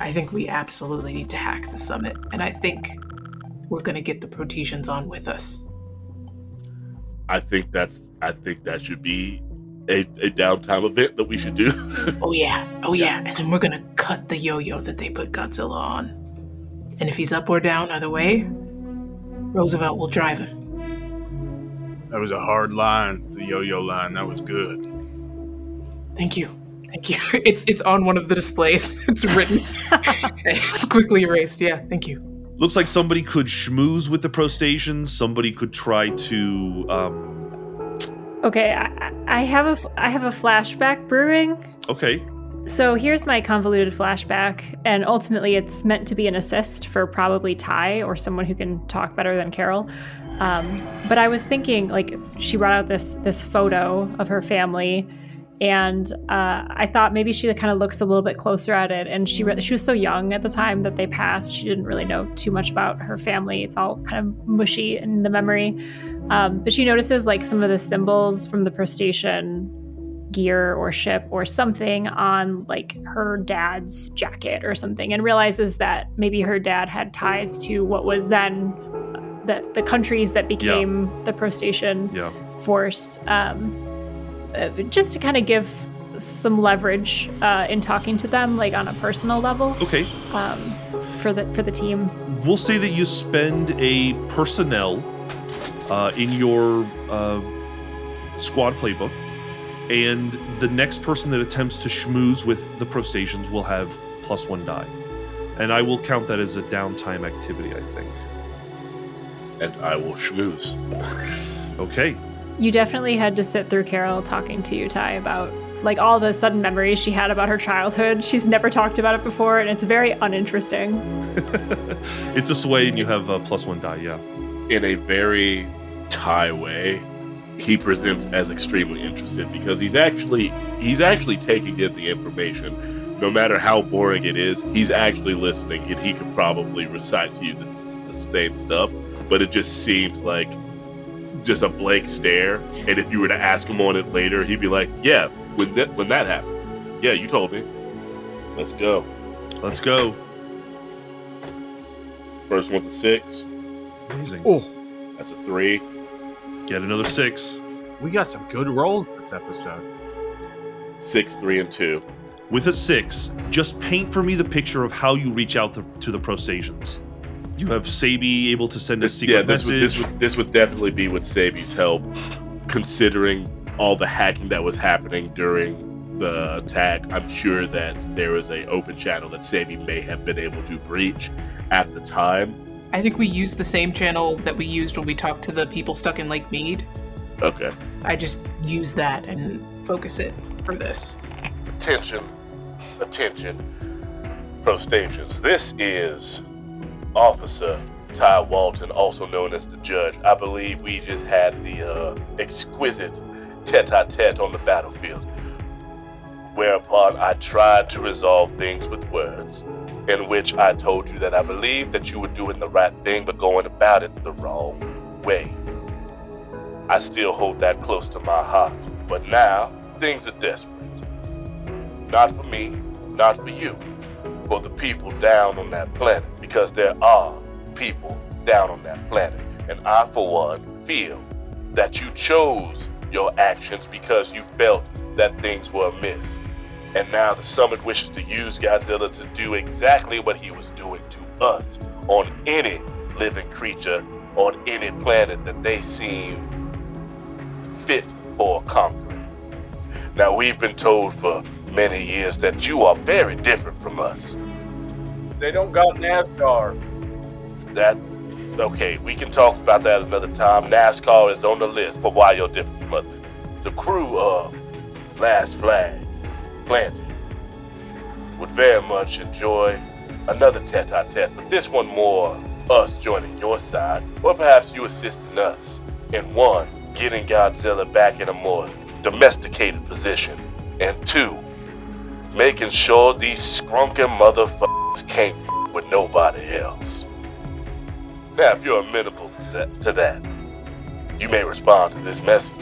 I think we absolutely need to hack the summit, and I think we're gonna get the Protesians on with us. I think that's I think that should be a, a downtime event that we should do. oh yeah, oh yeah, and then we're gonna cut the yo-yo that they put Godzilla on. And if he's up or down either way, Roosevelt will drive him. That was a hard line, the yo-yo line. That was good. Thank you. Thank you. It's it's on one of the displays. It's written. it's quickly erased. Yeah, thank you. Looks like somebody could schmooze with the prostations. Somebody could try to. Um, Okay, I, I have a I have a flashback brewing. okay. So here's my convoluted flashback, and ultimately it's meant to be an assist for probably Ty or someone who can talk better than Carol. Um, but I was thinking, like, she brought out this this photo of her family, and uh, I thought maybe she kind of looks a little bit closer at it. And she re- she was so young at the time that they passed; she didn't really know too much about her family. It's all kind of mushy in the memory. Um, but she notices like some of the symbols from the Prostation gear or ship or something on like her dad's jacket or something and realizes that maybe her dad had ties to what was then the, the countries that became the Prostation Yeah. force um, uh, just to kind of give some leverage uh, in talking to them like on a personal level Okay. um, for the for the team We'll say that you spend a personnel uh, in your uh, squad playbook, and the next person that attempts to schmooze with the pro stations will have plus one die. And I will count that as a downtime activity, I think. and I will schmooze. Okay. You definitely had to sit through Carol talking to you, Ty, about like all the sudden memories she had about her childhood. She's never talked about it before, and it's very uninteresting. it's a sway, and you have uh, plus one die, yeah. in a very Ty way, he presents as extremely interested because he's actually he's actually taking in the information. No matter how boring it is, he's actually listening, and he could probably recite to you the, the same stuff. But it just seems like just a blank stare. And if you were to ask him on it later, he'd be like, "Yeah, when that when that happened, yeah, you told me. Let's go." Let's go. First one's a six. Amazing. Oh, That's a three. Get another six. we got some good rolls this episode. Six, three, and two. With a six, just paint for me the picture of how you reach out to, to the pro stations. You have Cebi able to send a This, secret yeah, this would, this would this would definitely be with Cebi's help, considering all the hacking that was happening during the attack. I'm sure that there is a open channel that Cebi may have been able to breach at the time. I think we used the same channel that we used when we talked to the people stuck in Lake Mead. Okay. I just use that and focus it for this. Attention, attention, pro stations. This is Officer Ty Walters, also known as the Judge. I believe we just had the uh, exquisite tete-a-tete on the battlefield, whereupon I tried to resolve things with words, in which I told you that I believed that you were doing the right thing, but going about it the wrong way. I still hold that close to my heart, but now things are desperate. Not for me, not for you, for the people down on that planet, because there are people down on that planet. And I, for one, feel that you chose your actions because you felt that things were amiss. And now the summit wishes to use Godzilla to do exactly what he was doing to us on any living creature on any planet that they seem fit for conquering. Now, we've been told for many years that you are very different from us. They don't got NASCAR. That, okay, we can talk about that another time. NASCAR is on the list for why you're different from us. The crew of Last Flag Planted would very much enjoy another tete a tete, but this one more us joining your side, or perhaps you assisting us in one, getting Godzilla back in a more domesticated position, and two, making sure these scrunking motherfuckers can't f- with nobody else. Now, if you're amenable to that, to that, you may respond to this message.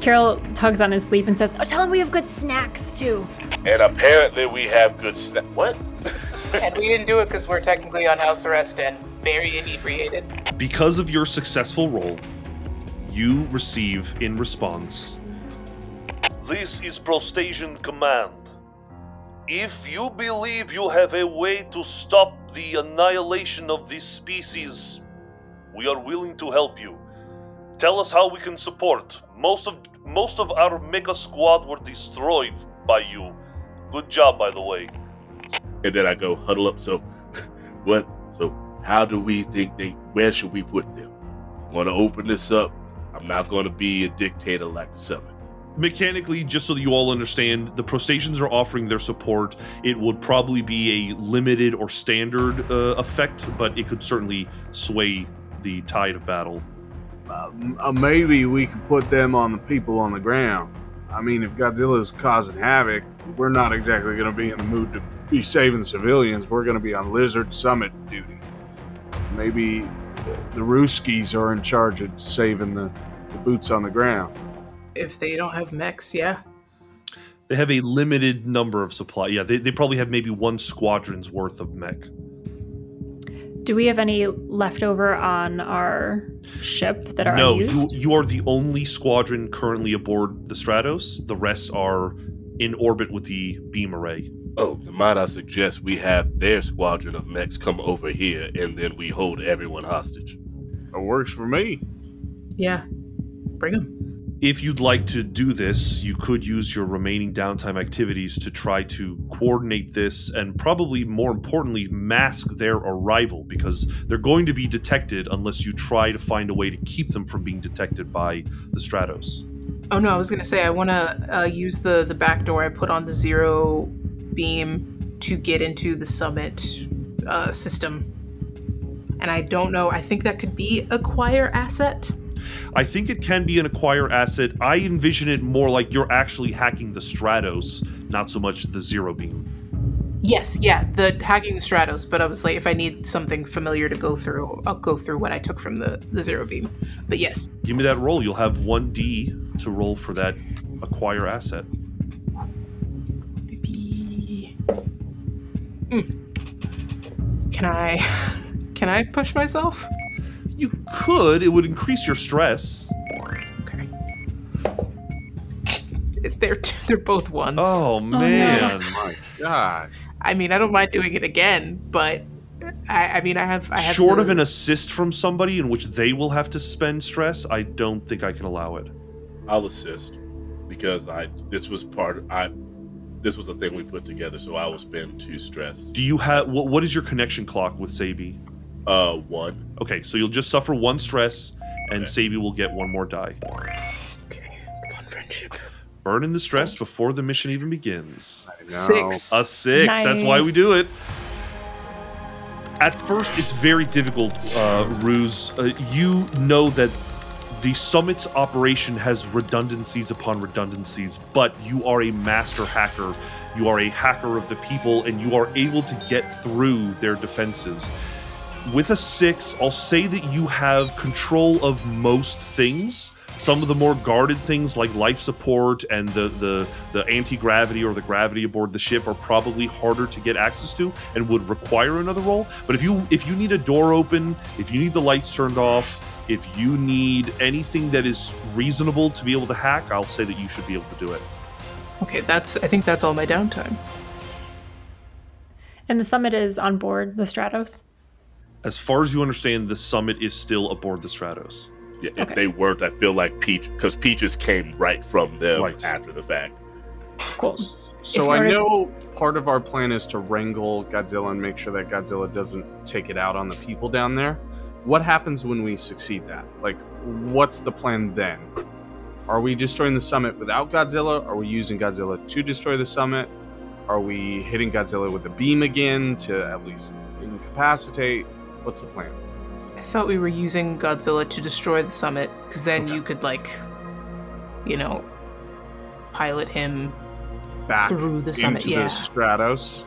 Carol tugs on his sleeve and says, "Oh, tell him we have good snacks too." And apparently we have good sna- What? and we didn't do it because we're technically on house arrest and very inebriated. Because of your successful roll, you receive in response This is Prostasian Command. If you believe you have a way to stop the annihilation of this species, we are willing to help you. Tell us how we can support. Most of most of our mecha squad were destroyed by you. Good job, by the way. And then I go huddle up. So, what? So, how do we think they? Where should we put them? Want to open this up? I'm not to be a dictator like the summit. Mechanically, just so that you all understand, the prostations are offering their support. It would probably be a limited or standard uh, effect, but it could certainly sway the tide of battle. Uh, uh, maybe we could put them on the people on the ground. I mean, if Godzilla's causing havoc, we're not exactly going to be in the mood to be saving civilians. We're going to be on Lizard Summit duty. Maybe the Ruskies are in charge of saving the, the boots on the ground. If they don't have mechs, yeah. They have a limited number of supply. Yeah, they, they probably have maybe one squadron's worth of mech. Do we have any leftover on our ship that are no, you, unused? you are the only squadron currently aboard the Stratos. The rest are in orbit with the beam array. Oh, might I suggest we have their squadron of mechs come over here, and then we hold everyone hostage. It works for me. Yeah. Bring them. If you'd like to do this, you could use your remaining downtime activities to try to coordinate this and probably more importantly, mask their arrival because they're going to be detected unless you try to find a way to keep them from being detected by the Stratos. Oh no, I was gonna say I want to uh, use the the back door I put on the zero beam to get into the summit uh, system, and I don't know. I think that could be acquire asset. I think it can be an acquire asset. I envision it more like you're actually hacking the Stratos, not so much the zero beam. Yes, yeah, the hacking the Stratos. But I was like, if I need something familiar to go through, I'll go through what I took from the the zero beam. But yes, Give me that roll. You'll have 1d to roll for that acquire asset. Mm. Can I can I push myself? You could. It would increase your stress. Okay. They're t- they're both ones. Oh man. My God. I mean, I don't mind doing it again, but I, I mean, I have I have Short the- of an assist from somebody in which they will have to spend stress, I don't think I can allow it. I'll assist because I this was part of, I this was a thing we put together, so I will spend two stress. Do you have what, what is your connection clock with Cebi? Uh, one. Okay, so you'll just suffer one stress and Okay. Cebi will get one more die. Okay, come on, friendship. Burn in the stress before the mission even begins. Six. A six. That's why we do it. At first, it's very difficult, uh, Ruse. Uh, you know that the summit's operation has redundancies upon redundancies, but you are a master hacker. You are a hacker of the people, and you are able to get through their defenses. With a six, I'll say that you have control of most things. Some of the more guarded things like life support and the the, the anti-gravity or the gravity aboard the ship are probably harder to get access to and would require another roll. But if you if you need a door open, if you need the lights turned off, if you need anything that is reasonable to be able to hack, I'll say that you should be able to do it. Okay, that's I think that's all my downtime. And the summit is on board the Stratos. As far as you understand, the summit is still aboard the Stratos. Yeah, if Okay. they weren't, I feel like Peach because Peaches came right from them Right. after the fact. Cool. So I know part of our plan is to wrangle Godzilla and make sure that Godzilla doesn't take it out on the people down there. What happens when we succeed that? Like, what's the plan then? Are we destroying the summit without Godzilla? Are we using Godzilla to destroy the summit? Are we hitting Godzilla with a beam again to at least incapacitate? What's the plan? I thought we were using Godzilla to destroy the summit, because then Okay. you could like, you know, pilot him Back through the summit. into Yeah, the Stratos.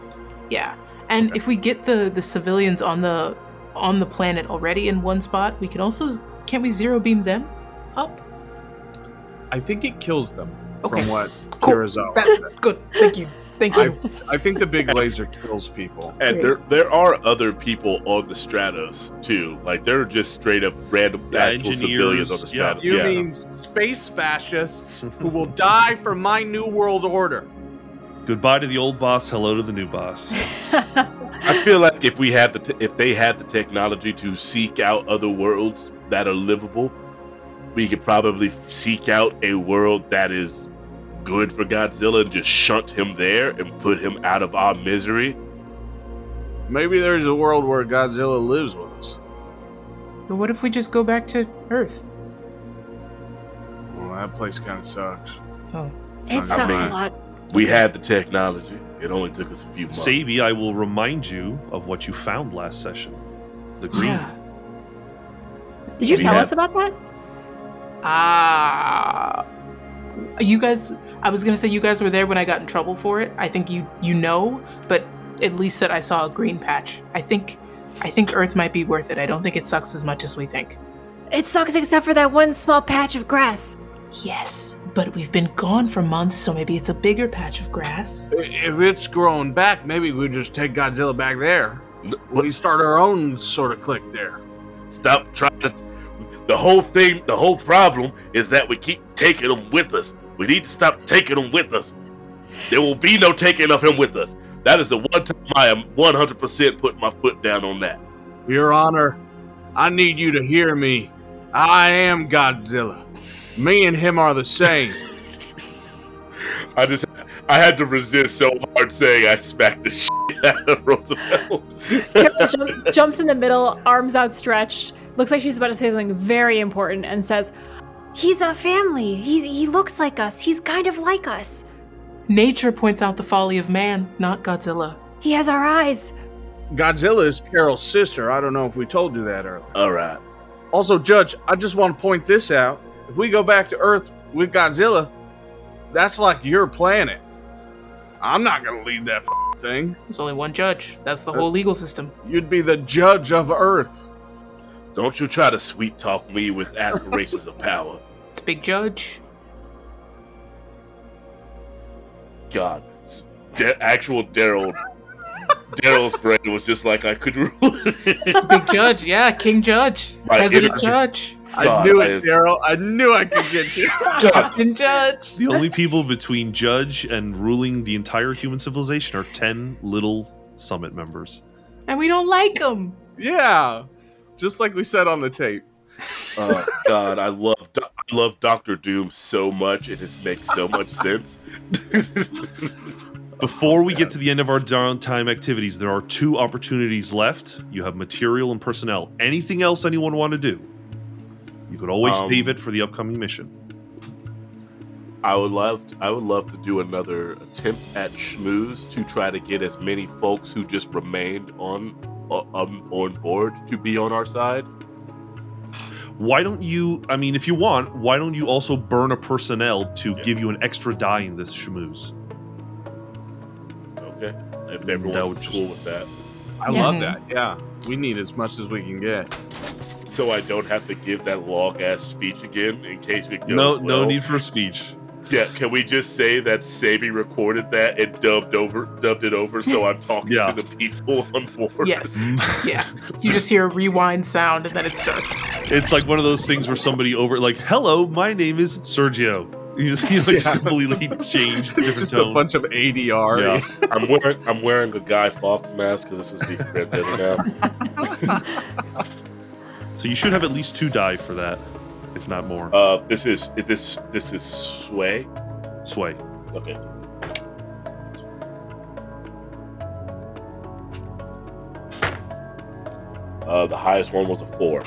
yeah. And Okay. if we get the the civilians on the on the planet already in one spot, we can also can't we zero beam them up? I think it kills them. Okay. From what Cool. That's good. Thank you. Thank you. I think the big laser kills people. And there there are other people on the Stratos too. Like they're just straight up random Yeah, actual engineers, civilians on the yeah. Stratos. You yeah. mean space fascists who will die for my new world order? Goodbye to the old boss. Hello to the new boss. I feel like if we had the t- if they had the technology to seek out other worlds that are livable, we could probably seek out a world that is good for Godzilla and just shunt him there and put him out of our misery. Maybe there's a world where Godzilla lives with us. But what if we just go back to Earth? Well, that place kind of sucks. Oh, it sucks a lot. We had the technology. It only took us a few months. Cebi, I will remind you of what you found last session. The green. Yeah. Did you We tell had- us about that? Ah. You guys I was going to say you guys were there when I got in trouble for it. I think you you know, but at least that I saw a green patch. I think I think Earth might be worth it. I don't think it sucks as much as we think. It sucks except for that one small patch of grass. Yes, but we've been gone for months, so maybe it's a bigger patch of grass. If it's growing back, maybe we just take Godzilla back there. We start our own sort of clique there. Stop trying to. The whole thing, the whole problem is that we keep taking him with us. We need to stop taking him with us. There will be no taking of him with us. That is the one time I am 100% putting my foot down on that. Your Honor, I need you to hear me. I am Godzilla. Me and him are the same. I just, I had to resist so hard saying I smacked the shit out of Roosevelt. Carol jumps in the middle, arms outstretched, looks like she's about to say something very important, and says, He's a family. He, he looks like us. He's kind of like us. Nature points out the folly of man, not Godzilla. He has our eyes. Godzilla is Carol's sister. I don't know if we told you that earlier. All right. Also, Judge, I just want to point this out. If we go back to Earth with Godzilla, that's like your planet. I'm not going to lead that f- thing. There's only one judge. That's the Uh, whole legal system. You'd be the judge of Earth. Don't you try to sweet talk me with aspirations of power. It's big judge. God, Da- actual Darryl. Darryl's brain was just like I could rule. It's big judge. Yeah, king judge. My President inner- judge. I God, knew I- it, Darryl. I knew I could get you. Captain judge. The only people between judge and ruling the entire human civilization are 10 little summit members. And we don't like them. yeah. Just like we said on the tape. Oh God, I love I love Doctor Doom so much. It just makes so much sense. Before we get to the end of our downtime activities, there are two opportunities left. You have material and personnel. Anything else anyone want to do? You could always Um, save it for the upcoming mission. I would love I would love to do another attempt at schmooze to try to get as many folks who just remained on um, on board to be on our side. Why don't you, I mean, if you want, why don't you also burn a personnel to give you an extra die in this schmooze? Okay, if That everyone's would just- cool with that, I Yeah. love that. Yeah. We need as much as we can get. so I don't have to give that long ass speech again in case it goes No, no need for speech. Yeah, can we just say that Cebi recorded that and dubbed over, dubbed it over, so I'm talking Yeah. to the people on board? Yes. Yeah. You just hear a rewind sound and then it starts. It's like one of those things where somebody over, like, "Hello, my name is Sergio." You just, you know, just Yeah. completely change different It's just tone. a bunch of ADR. Yeah. I'm wearing I'm wearing a Guy Fawkes mask because this is Beef Vendetta now. So you should have at least two die for that, if not more. Uh, this is this this is Sway. Sway. Okay. Uh, the highest one was a four.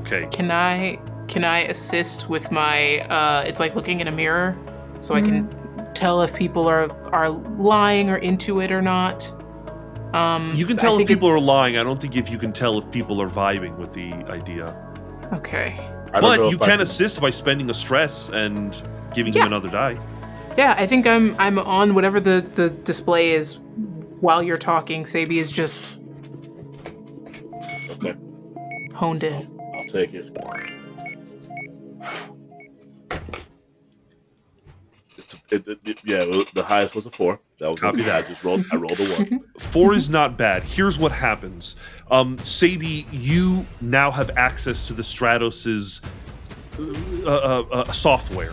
Okay. Can I can I assist with my uh it's like looking in a mirror so I can tell if people are are lying or into it or not. Um You can I tell if think people are lying. I don't think if you can tell if people are vibing with the idea. Okay. I don't know But you if I can assist by spending a stress and giving Yeah. him another die. Yeah, I think I'm I'm on whatever the the display is while you're talking. Cebi is just Okay, honed in. I'll take it. It, it- it- yeah, the highest was a four. That was Copy that. I just rolled. I rolled a one. Four is not bad. Here's what happens. Um, Cebi, you now have access to the Stratos's uh, uh, uh, software,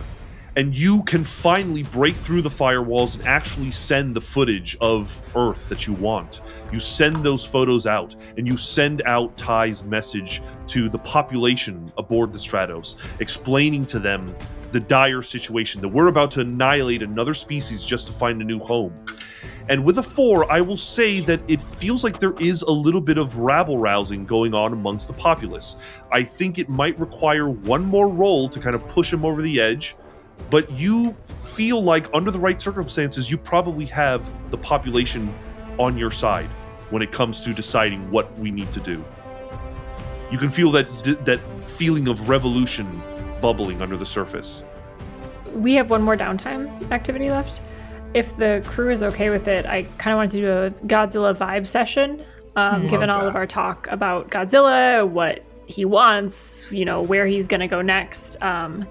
and you can finally break through the firewalls and actually send the footage of Earth that you want. You send those photos out, and you send out Ty's message to the population aboard the Stratos, explaining to them the dire situation that we're about to annihilate another species just to find a new home. And with a four, I will say that it feels like there is a little bit of rabble rousing going on amongst the populace. I think it might require one more roll to kind of push him over the edge, but you feel like, under the right circumstances, you probably have the population on your side when it comes to deciding what we need to do. You can feel that that feeling of revolution bubbling under the surface. We have one more downtime activity left. If the crew is okay with it, I kind of want to do a Godzilla vibe session. Um, given all of our talk about Godzilla, what he wants, you know, where he's gonna go next. Um,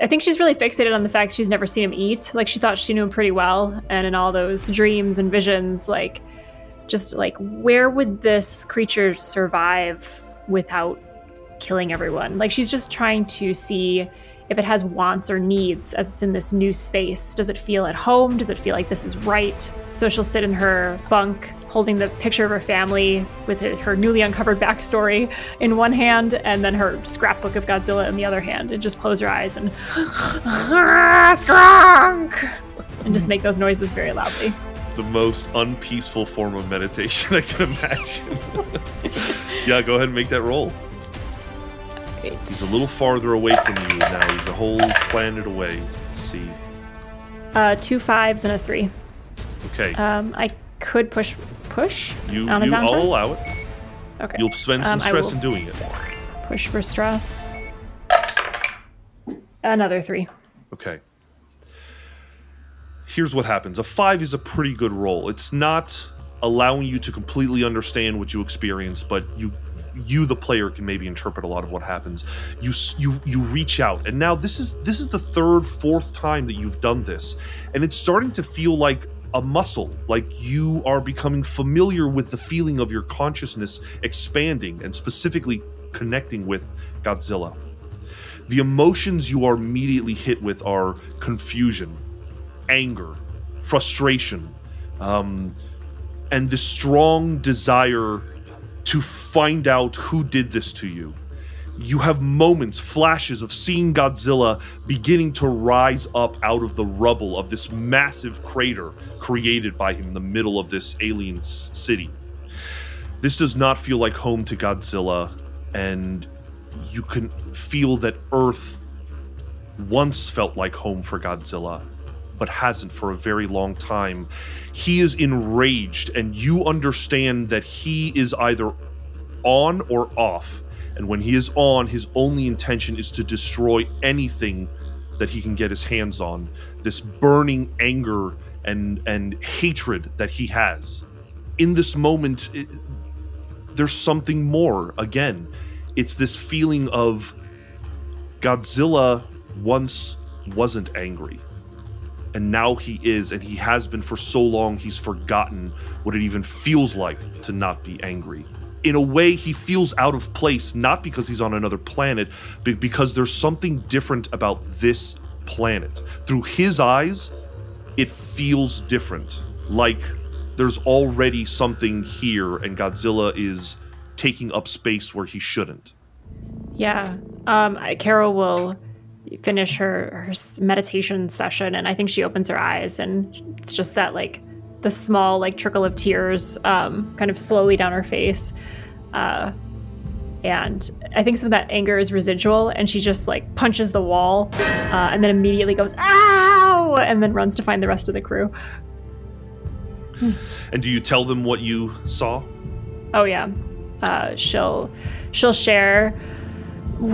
I think she's really fixated on the fact she's never seen him eat. Like she thought she knew him pretty well, and in all those dreams and visions, like just like where would this creature survive without killing everyone? Like she's just trying to see if it has wants or needs as it's in this new space. Does it feel at home? Does it feel like this is right? So she'll sit in her bunk holding the picture of her family with her newly uncovered backstory in one hand and then her scrapbook of Godzilla in the other hand and just close her eyes and skronk and just make those noises very loudly. The most unpeaceful form of meditation I can imagine. yeah, go ahead and make that roll. He's a little farther away from you now. He's a whole planet away. Let's see. Uh, two fives and a three. Okay, Um, I could push push you, on a you. I'll allow it. okay. You'll spend some Um, stress in doing it. push for stress. Another three. Okay. Here's what happens. A five is a pretty good roll. It's not allowing you to completely understand what you experience, but you you the player can maybe interpret a lot of what happens. You you you reach out, and now this is this is the third, fourth time that you've done this, and it's starting to feel like a muscle, like you are becoming familiar with the feeling of your consciousness expanding and specifically connecting with Godzilla. The emotions you are immediately hit with are confusion, anger, frustration, um, and the strong desire to find out who did this to you. You have moments, flashes of seeing Godzilla beginning to rise up out of the rubble of this massive crater created by him in the middle of this alien s- city. This does not feel like home to Godzilla, and you can feel that Earth once felt like home for Godzilla, but hasn't for a very long time. He is enraged, and you understand that he is either on or off. And when he is on, his only intention is to destroy anything that he can get his hands on. This burning anger and and hatred that he has. In this moment, it, there's something more. Again, it's this feeling of Godzilla once wasn't angry. And now he is, and he has been for so long, he's forgotten what it even feels like to not be angry. In a way, he feels out of place, not because he's on another planet, but because there's something different about this planet. Through his eyes, it feels different. Like there's already something here, and Godzilla is taking up space where he shouldn't. Yeah. Um, Carol will finish her, her meditation session, and I think she opens her eyes, and it's just that like the small like trickle of tears, um, kind of slowly down her face. Uh, and I think some of that anger is residual, and she just like punches the wall, uh, and then immediately goes "ow," and then runs to find the rest of the crew. And do you tell them what you saw? Oh yeah, uh, she'll she'll share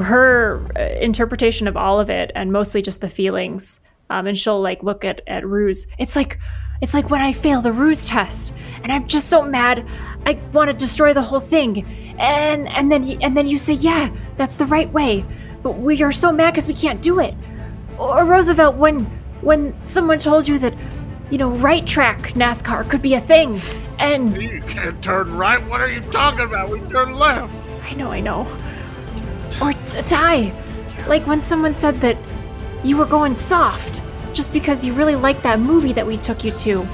her uh, interpretation of all of it, and mostly just the feelings. Um, and she'll like look at at Ruse. It's like it's like when I fail the Ruse test, and I'm just so mad. I want to destroy the whole thing, and and then and then you say, yeah, that's the right way, but we are so mad because we can't do it. Or Roosevelt, when when someone told you that, you know, right track NASCAR could be a thing. And You can't turn right. What are you talking about? We turn left. I know, I know. Or a Ty. Like when someone said that you were going soft just because you really liked that movie that we took you to.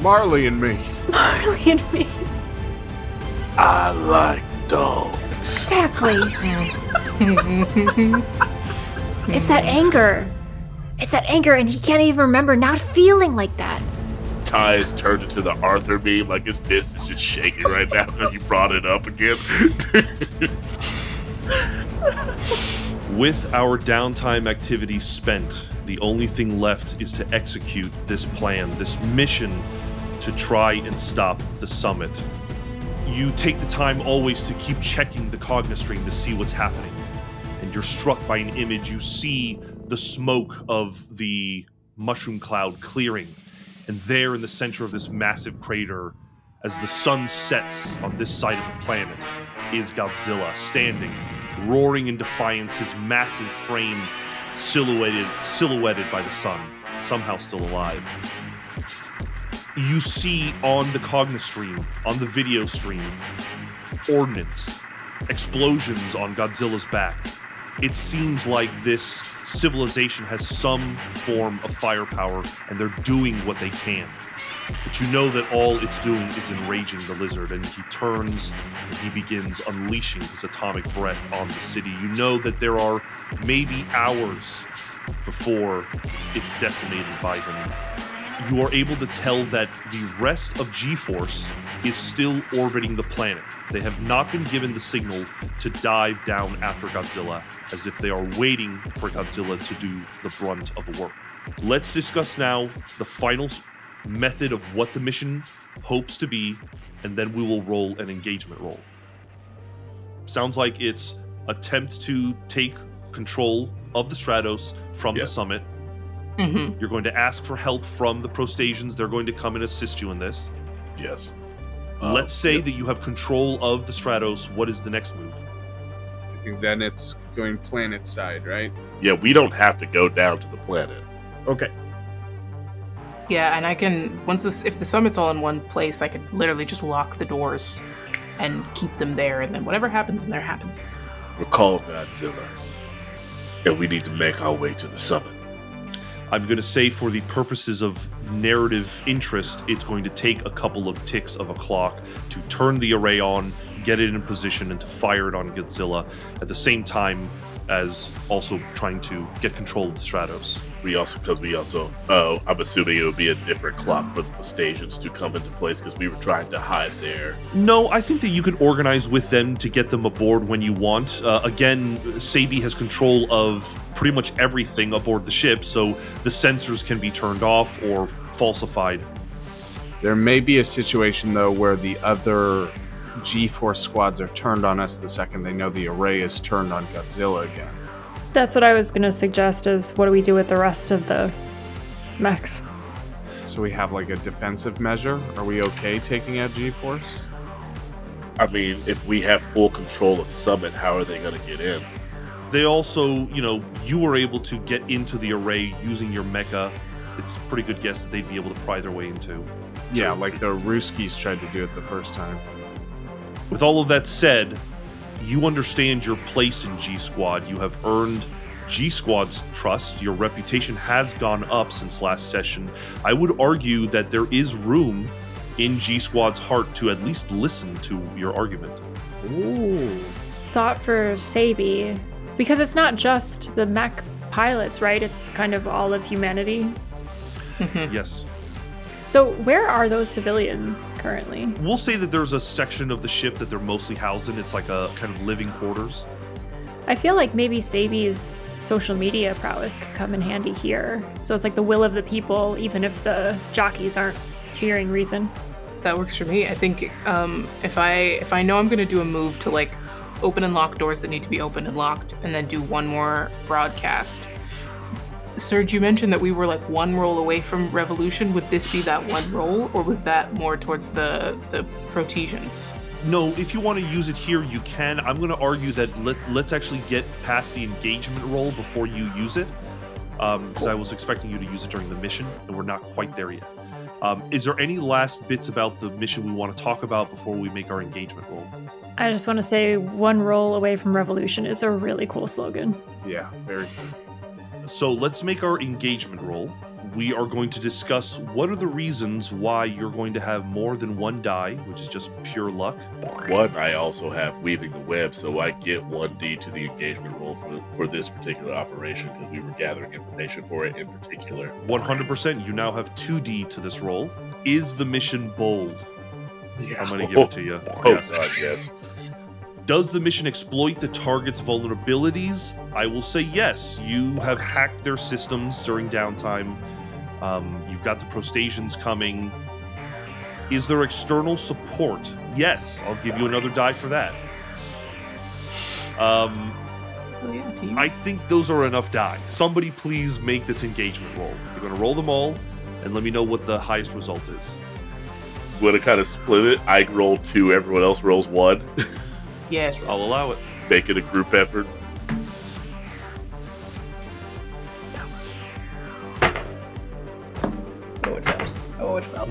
Marley and me. Marley and me. I like dogs. Exactly. it's that anger. It's that anger, and he can't even remember not feeling like that. Ty is turned into the Arthur meme, like his fist is just shaking right now because you brought it up again. With our downtime activities spent, the only thing left is to execute this plan, this mission to try and stop the summit. You take the time always to keep checking the Cognistream to see what's happening. And you're struck by an image. You see the smoke of the mushroom cloud clearing. And there in the center of this massive crater, as the sun sets on this side of the planet, is Godzilla standing, roaring in defiance, his massive frame silhouetted silhouetted by the sun, somehow still alive. You see on the Cognistream, on the video stream, ordnance, explosions on Godzilla's back. It seems like this civilization has some form of firepower and they're doing what they can. But you know that all it's doing is enraging the lizard, and he turns and he begins unleashing his atomic breath on the city. You know that there are maybe hours before it's decimated by him. You are able to tell that the rest of G Force is still orbiting the planet. They have not been given the signal to dive down after Godzilla, as if they are waiting for Godzilla to do the brunt of the work. Let's discuss now the final method of what the mission hopes to be, and then we will roll an engagement roll. Sounds like it's attempt to take control of the Stratos from the summit. Hmm You're going to ask for help from the Prostasians. They're going to come and assist you in this. yes. Uh, Let's say yep. that you have control of the Stratos. What is the next move? I think then it's going planet side, right? Yeah, we don't have to go down to the planet. Okay. Yeah, and I can once this if the summit's all in one place, I could literally just lock the doors and keep them there, and then whatever happens in there happens. Recall Godzilla. And we need to make our way to the summit. I'm going to say, for the purposes of narrative interest, it's going to take a couple of ticks of a clock to turn the array on, get it in position, and to fire it on Godzilla. At the same time as also trying to get control of the Stratos. We also, because we also, oh, I'm assuming it would be a different clock for the stations to come into place because we were trying to hide there. No, I think that you could organize with them to get them aboard when you want. Uh, again, Cebi has control of pretty much everything aboard the ship, so the sensors can be turned off or falsified. There may be a situation though where the other G-force squads are turned on us the second they know the array is turned on Godzilla again. That's what I was going to suggest is what do we do with the rest of the mechs? So we have like a defensive measure. Are we okay taking out G-force? I mean, if we have full control of Summit, how are they going to get in? They also, you know, you were able to get into the array using your mecha. It's a pretty good guess that they'd be able to pry their way into. Yeah, like the Ruskies tried to do it the first time. With all of that said, you understand your place in G Squad. You have earned G Squad's trust. Your reputation has gone up since last session. I would argue that there is room in G Squad's heart to at least listen to your argument. Ooh. Thought for Cebi, because it's not just the mech pilots, right? It's kind of all of humanity. Yes. So where are those civilians currently? We'll say that there's a section of the ship that they're mostly housed in. It's like a kind of living quarters. I feel like maybe Cebi's social media prowess could come in handy here. So it's like the will of the people, even if the jockeys aren't hearing reason. That works for me. I think um, if I if I know I'm gonna do a move to like open and lock doors that need to be opened and locked, and then do one more broadcast. Serge, you mentioned that we were like one roll away from revolution. Would this be that one roll, or was that more towards the the Protesians? No, if you want to use it here, you can. I'm going to argue that let, let's actually get past the engagement roll before you use it. because I was expecting you to use it during the mission, and we're not quite there yet. Um, is there any last bits about the mission we want to talk about before we make our engagement roll? I just want to say one roll away from revolution is a really cool slogan. Yeah, very. So let's make our engagement roll. We are going to discuss what are the reasons why you're going to have more than one die, which is just pure luck. One, I also have weaving the web, so I get one D to the engagement roll for, for this particular operation because we were gathering information for it in particular. 100%, you now have 2D to this roll. Is the mission bold? Yeah. I'm going to give it to you. Oh Yes. god, yes. Does the mission exploit the target's vulnerabilities? I will say yes. You have hacked their systems during downtime. Um, you've got the Prostasians coming. Is there external support? Yes. I'll give you another die for that. Um, Oh, yeah. I think those are enough die. Somebody please make this engagement roll. You're going to roll them all and let me know what the highest result is. Want to kind of split it? I roll two, everyone else rolls one. yes. I'll allow it. Make it a group effort. Oh, it fell. Oh, it fell.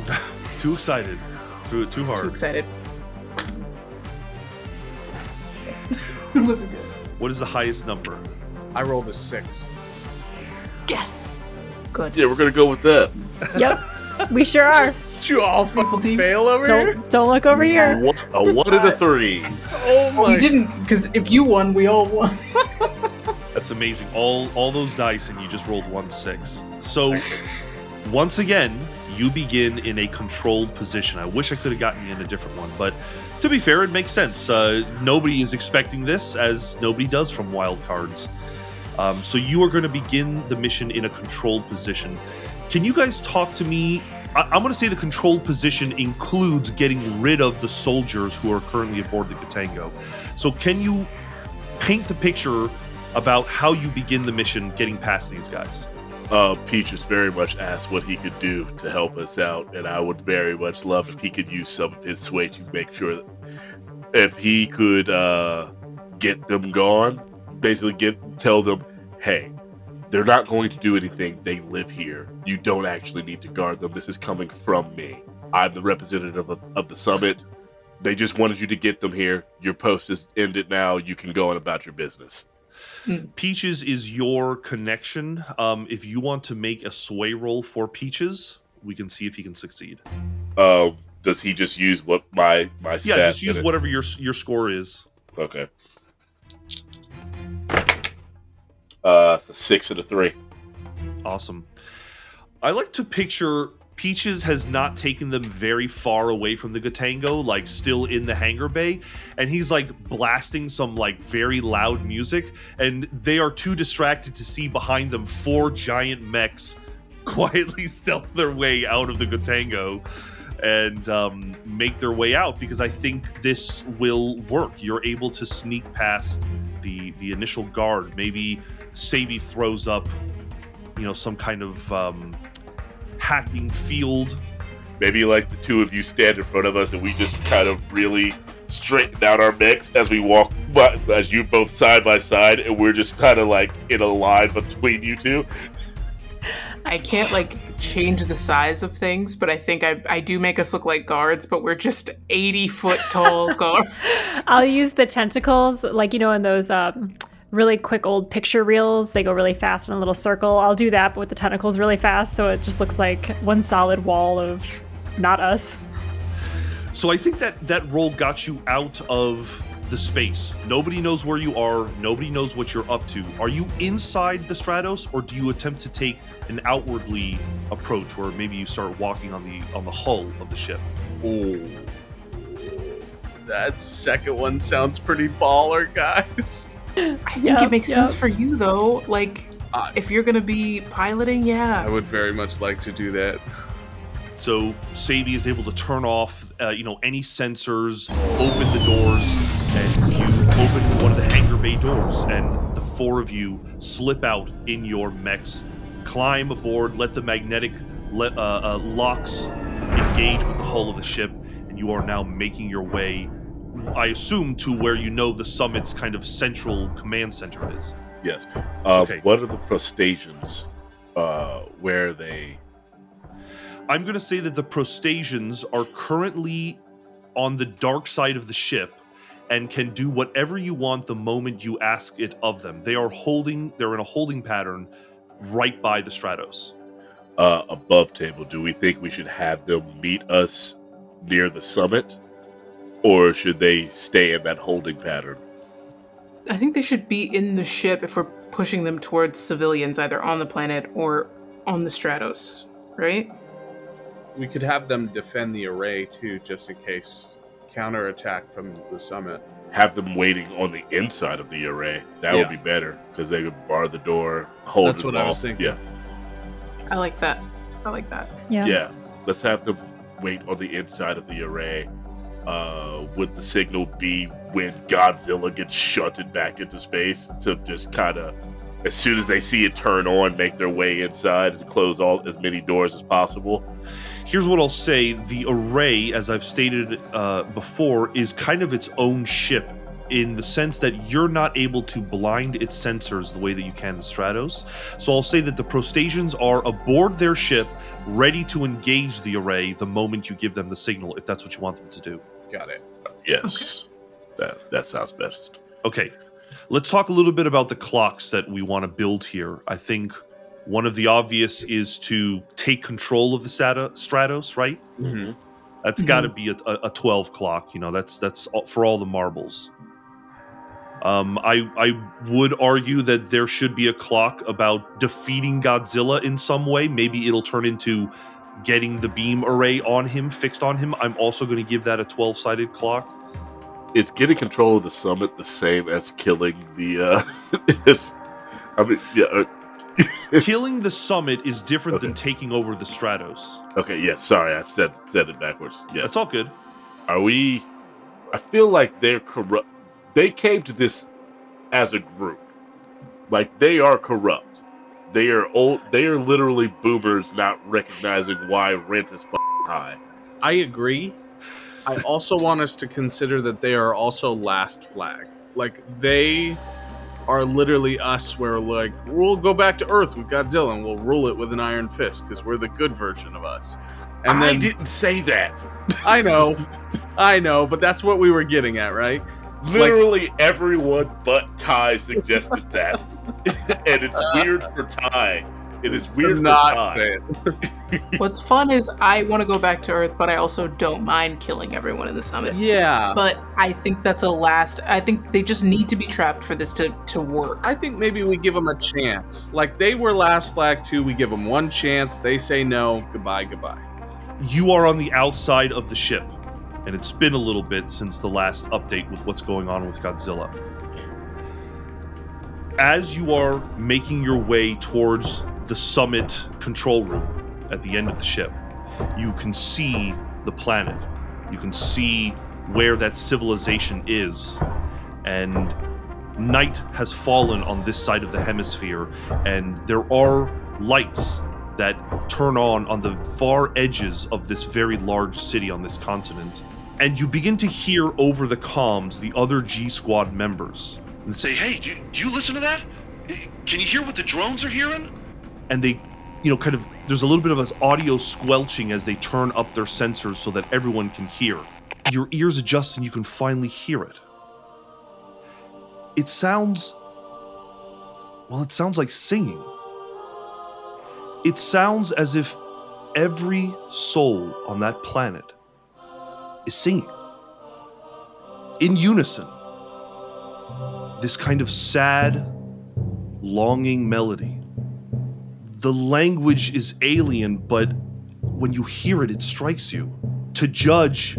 Too excited. Threw it too hard. Too excited. it wasn't good. What is the highest number? I rolled a six. Yes. Good. Yeah, we're gonna go with that. Yep, we sure are. You all Full team. fail over here. Don't don't look over here. One, a one and a three. Oh my! We didn't, because if you won, we all won. That's amazing. All all those dice and you just rolled one six. So once again, you begin in a controlled position. I wish I could have gotten you in a different one, but to be fair, it makes sense. Uh, nobody is expecting this, as nobody does from wild cards. Um, so you are going to begin the mission in a controlled position. Can you guys talk to me? I- I'm going to say the controlled position includes getting rid of the soldiers who are currently aboard the Katango. So can you paint the picture about how you begin the mission getting past these guys? Uh, Peaches very much asked what he could do to help us out, and I would very much love if he could use some of his sway to make sure that if he could uh, get them gone, basically get tell them, hey, they're not going to do anything. They live here. You don't actually need to guard them. This is coming from me. I'm the representative of, of the summit. They just wanted you to get them here. Your post is ended now. You can go on about your business. Peaches is your connection. Um, if you want to make a sway roll for Peaches, we can see if he can succeed. Um, does he just use what my my Yeah, just use in it? whatever your your score is. Okay. Uh, six and a three. Awesome. I like to picture Peaches has not taken them very far away from the Gatango, like still in the hangar bay, and he's like blasting some like very loud music, and they are too distracted to see behind them four giant mechs quietly stealth their way out of the Gatango and um, make their way out because I think this will work. You're able to sneak past the the initial guard. Maybe Cebi throws up, you know, some kind of um, hacking field. Maybe like the two of you stand in front of us and we just kind of really straighten out our mix as we walk, but as you both side by side, and we're just kind of like in a line between you two. I can't like change the size of things, but I think I, I do make us look like guards, but we're just 80 foot tall guards. I'll use the tentacles, like you know, in those um, really quick old picture reels. They go really fast in a little circle. I'll do that, but with the tentacles really fast, so it just looks like one solid wall of not us. So I think that that roll got you out of the space. Nobody knows where you are. Nobody knows what you're up to. Are you inside the Stratos, or do you attempt to take an outwardly approach, where maybe you start walking on the on the hull of the ship? Ooh. That second one sounds pretty baller, guys. I think Yep, it makes yep. sense for you though. Like, Uh, if you're gonna be piloting, yeah. I would very much like to do that. So Cebi is able to turn off, uh, you know, any sensors, open the doors, and you open one of the hangar bay doors, and the four of you slip out in your mechs, climb aboard, let the magnetic le- uh, uh, locks engage with the hull of the ship, and you are now making your way, I assume, to where you know the summit's kind of central command center is. Yes. Uh, Okay. What are the Prostasians uh, where they I'm going to say that the Prostasians are currently on the dark side of the ship and can do whatever you want the moment you ask it of them. They are holding, they're in a holding pattern right by the Stratos. uh, above table, do we think we should have them meet us near the summit, or should they stay in that holding pattern? I think they should be in the ship if we're pushing them towards civilians, either on the planet or on the Stratos, right? We could have them defend the array too, just in case counterattack from the summit. Have them waiting on the inside of the array. That Yeah. would be better because they could bar the door, hold That's them what I was thinking. Yeah, I like that. I like that. Yeah. yeah. Let's have them wait on the inside of the array. Uh, would the signal be when Godzilla gets shunted back into space to just kind of, as soon as they see it turn on, make their way inside and close all as many doors as possible? Here's what I'll say the array, as I've stated uh, before, is kind of its own ship in the sense that you're not able to blind its sensors the way that you can the Stratos. So I'll say that the Prostasians are aboard their ship, ready to engage the array the moment you give them the signal, if that's what you want them to do. Got it. Yes, that that sounds best. Okay, let's talk a little bit about the clocks that we want to build here. I think one of the obvious is to take control of the Stratos, right? Mm-hmm. That's got to be a, a, a 12 clock. You know, that's that's all, for all the marbles. Um, I I would argue that there should be a clock about defeating Godzilla in some way. Maybe it'll turn into getting the beam array on him, fixed on him. I'm also going to give that a 12 sided clock. Is getting control of the summit the same as killing the? uh is, I mean, yeah. Uh, Killing the summit is different than taking over the Stratos. okay. Yes. sorry, I said said it backwards. Yeah, That's all good. Are we? I feel like they're corrupt. They came to this as a group. Like they are corrupt. They are old. They are literally boomers not recognizing why rent is high. I agree. I also want us to consider that they are also last flag. Like they are literally us where like we'll go back to Earth with Godzilla and we'll rule it with an iron fist because we're the good version of us. And I then didn't say that. I know, I know, but that's what we were getting at, right? Literally everyone but Ty suggested that, and it's uh, weird for Ty. It is To weird for not Ty. say it. What's fun is I want to go back to Earth, but I also don't mind killing everyone in the summit. Yeah. But I think that's a last. I think they just need to be trapped for this to, to work. I think maybe we give them a chance. Like they were last flag too. We give them one chance. They say no. Goodbye. Goodbye. You are on the outside of the ship, and it's been a little bit since the last update with what's going on with Godzilla. As you are making your way towards the summit control room at the end of the ship, you can see the planet. You can see where that civilization is. And night has fallen on this side of the hemisphere, and there are lights that turn on on the far edges of this very large city on this continent. And you begin to hear over the comms the other G Squad members. And say, hey, do you, do you listen to that? Can you hear what the drones are hearing? and they, you know, kind of, there's a little bit of an audio squelching as they turn up their sensors so that everyone can hear. Your ears adjust and you can finally hear it. It sounds, well, it sounds like singing. It sounds as if every soul on that planet is singing in unison. This kind of sad, longing melody. The language is alien, but when you hear it, it strikes you. To judge,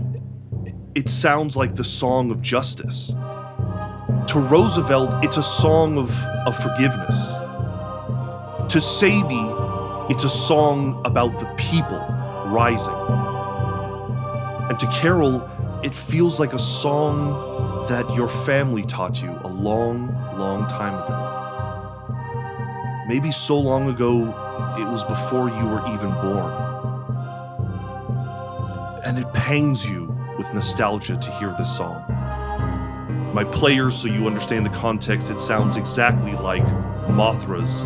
it sounds like the song of justice. To Roosevelt, it's a song of, of forgiveness. To Cebi, it's a song about the people rising. And to Carol, it feels like a song that your family taught you a long, long time ago. Maybe so long ago, it was before you were even born. And it pangs you with nostalgia to hear this song. My players, so you understand the context, it sounds exactly like Mothra's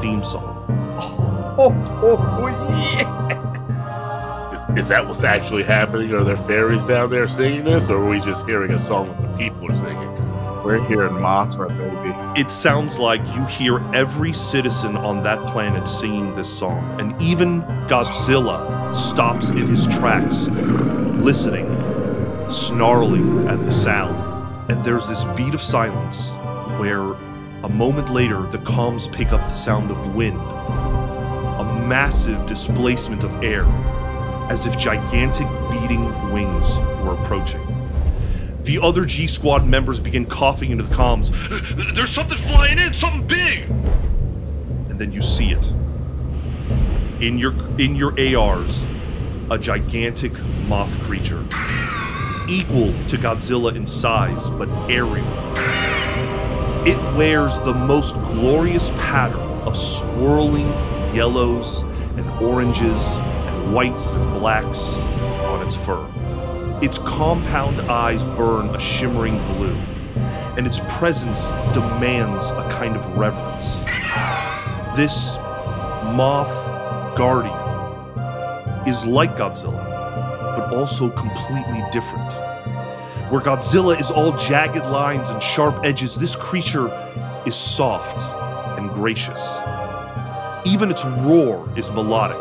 theme song. Oh, oh yeah. Is, is that what's actually happening? Are there fairies down there singing this, or are we just hearing a song that the people are singing? We're hearing Mothra, baby. It sounds like you hear every citizen on that planet singing this song, and even Godzilla stops in his tracks, listening, snarling at the sound. And there's this beat of silence where a moment later the comms pick up the sound of wind, massive displacement of air, as if gigantic beating wings were approaching. The other G Squad members begin coughing into the comms, There's something flying in, something big. and then you see it. In your in your ARs, a gigantic moth creature, equal to Godzilla in size but aerial. It wears the most glorious pattern of swirling yellows and oranges and whites and blacks on its fur. Its compound eyes burn a shimmering blue, and its presence demands a kind of reverence. This moth guardian is like Godzilla, but also completely different. Where Godzilla is all jagged lines and sharp edges, this creature is soft and gracious. Even its roar is melodic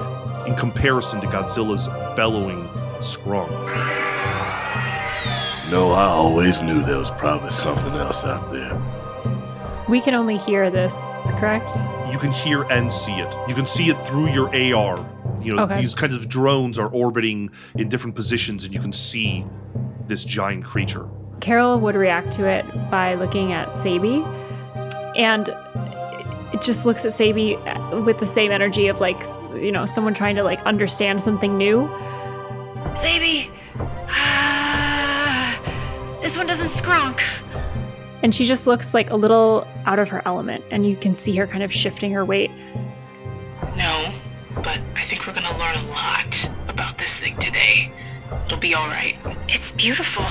in comparison to Godzilla's bellowing scrum. No, I always knew there was probably something else out there. We can only hear this, correct? You can hear and see it. You can see it through your AR. You know, Okay. these kinds of drones are orbiting in different positions, and you can see this giant creature. Carol would react to it by looking at Cebi, and it just looks at Cebi uh, with the same energy of like, you know, someone trying to like understand something new. Zaby! this one doesn't skronk. And she just looks like a little out of her element, and you can see her kind of shifting her weight. No, but I think we're gonna learn a lot about this thing today. It'll be alright. It's beautiful.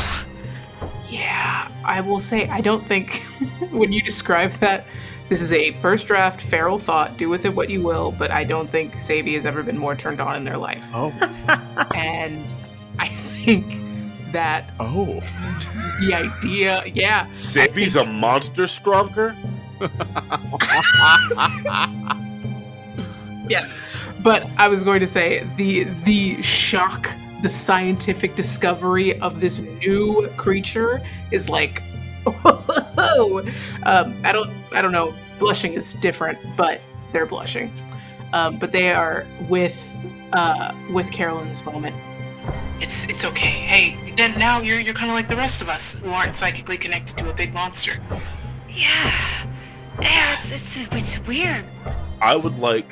Yeah, I will say, I don't think when you describe that, this is a first draft feral thought. Do with it what you will, but I don't think Cebi has ever been more turned on in their life. Oh, And I think that oh. the idea, yeah, Cebi's a monster scrunker? yes. But I was going to say the the shock, the scientific discovery of this new creature is like, um, I don't, I don't know. Blushing is different, but they're blushing. Um, but they are with uh, with Carol in this moment. It's it's okay. Hey, then now you're you're kind of like the rest of us who aren't psychically connected to a big monster. Yeah. Yeah, it's, it's, it's weird. I would like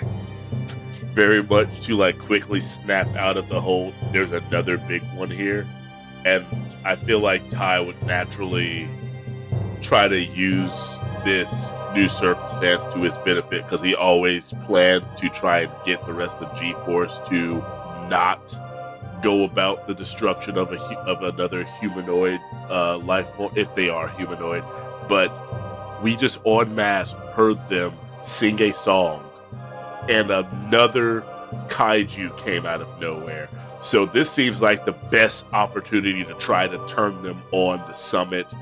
very much to like quickly snap out of the whole there's another big one here. And I feel like Ty would naturally try to use this new circumstance to his benefit because he always planned to try and get the rest of G Force to not go about the destruction of a of another humanoid uh, life form if they are humanoid. But we just en masse heard them sing a song, and another kaiju came out of nowhere. So this seems like the best opportunity to try to turn them on the summit,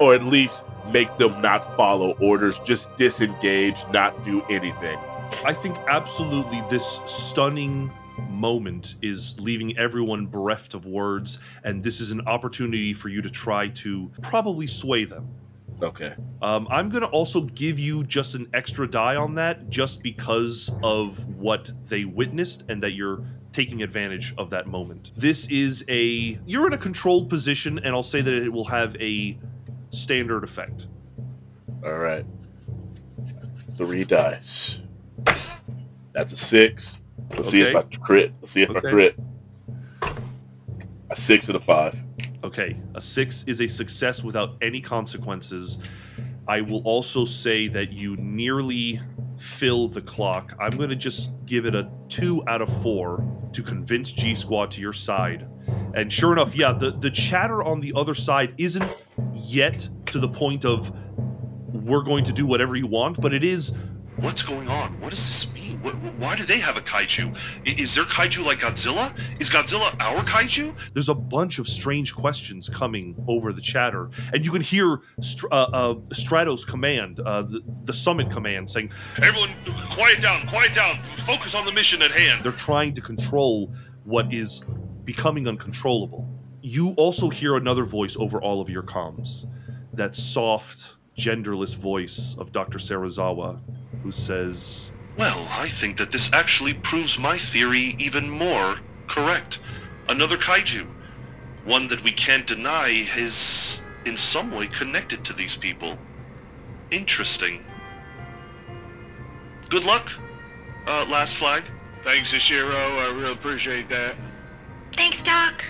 or at least make them not follow orders, just disengage, not do anything. I think absolutely this stunning moment is leaving everyone bereft of words, and this is an opportunity for you to try to probably sway them. Okay. Um, I'm going to also give you just an extra die on that just because of what they witnessed and that you're taking advantage of that moment. This is a. You're in a controlled position, and I'll say that it will have a standard effect. All right. Three dice. That's a six. Let's see if I crit. Let's see if I crit. A six and a five. Okay, a six is a success without any consequences. I will also say that you nearly fill the clock. I'm going to just give it a two out of four to convince G Squad to your side. And sure enough, yeah, the, the chatter on the other side isn't yet to the point of we're going to do whatever you want, but it is What's going on? What does this mean? Wh- Why do they have a kaiju? Is their kaiju like Godzilla? Is Godzilla our kaiju? There's a bunch of strange questions coming over the chatter, and you can hear Str- uh, uh, Stratos' command, uh, the, the summit command, saying Everyone, quiet down, quiet down. Focus on the mission at hand. they're trying to control what is becoming uncontrollable. You also hear another voice over all of your comms that soft, genderless voice of Dr. Serizawa, who says, Well, I think that this actually proves my theory even more correct. Another kaiju. One that we can't deny is in some way connected to these people. Interesting. Good luck, uh, last flag. Thanks, Ishiro. I really appreciate that. Thanks, Doc.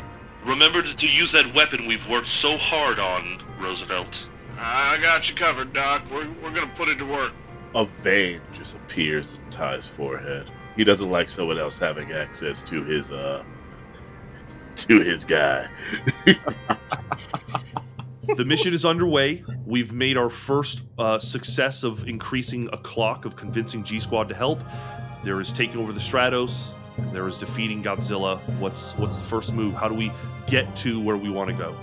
Remember to, to use that weapon we've worked so hard on, Roosevelt. I got you covered, Doc. We're, we're gonna put it to work. A vein just appears in Ty's forehead. He doesn't like someone else having access to his uh to his guy. The mission is underway. We've made our first uh, success of increasing a clock of convincing G Squad to help. There is taking over the Stratos. There is defeating Godzilla. What's what's the first move? How do we get to where we want to go?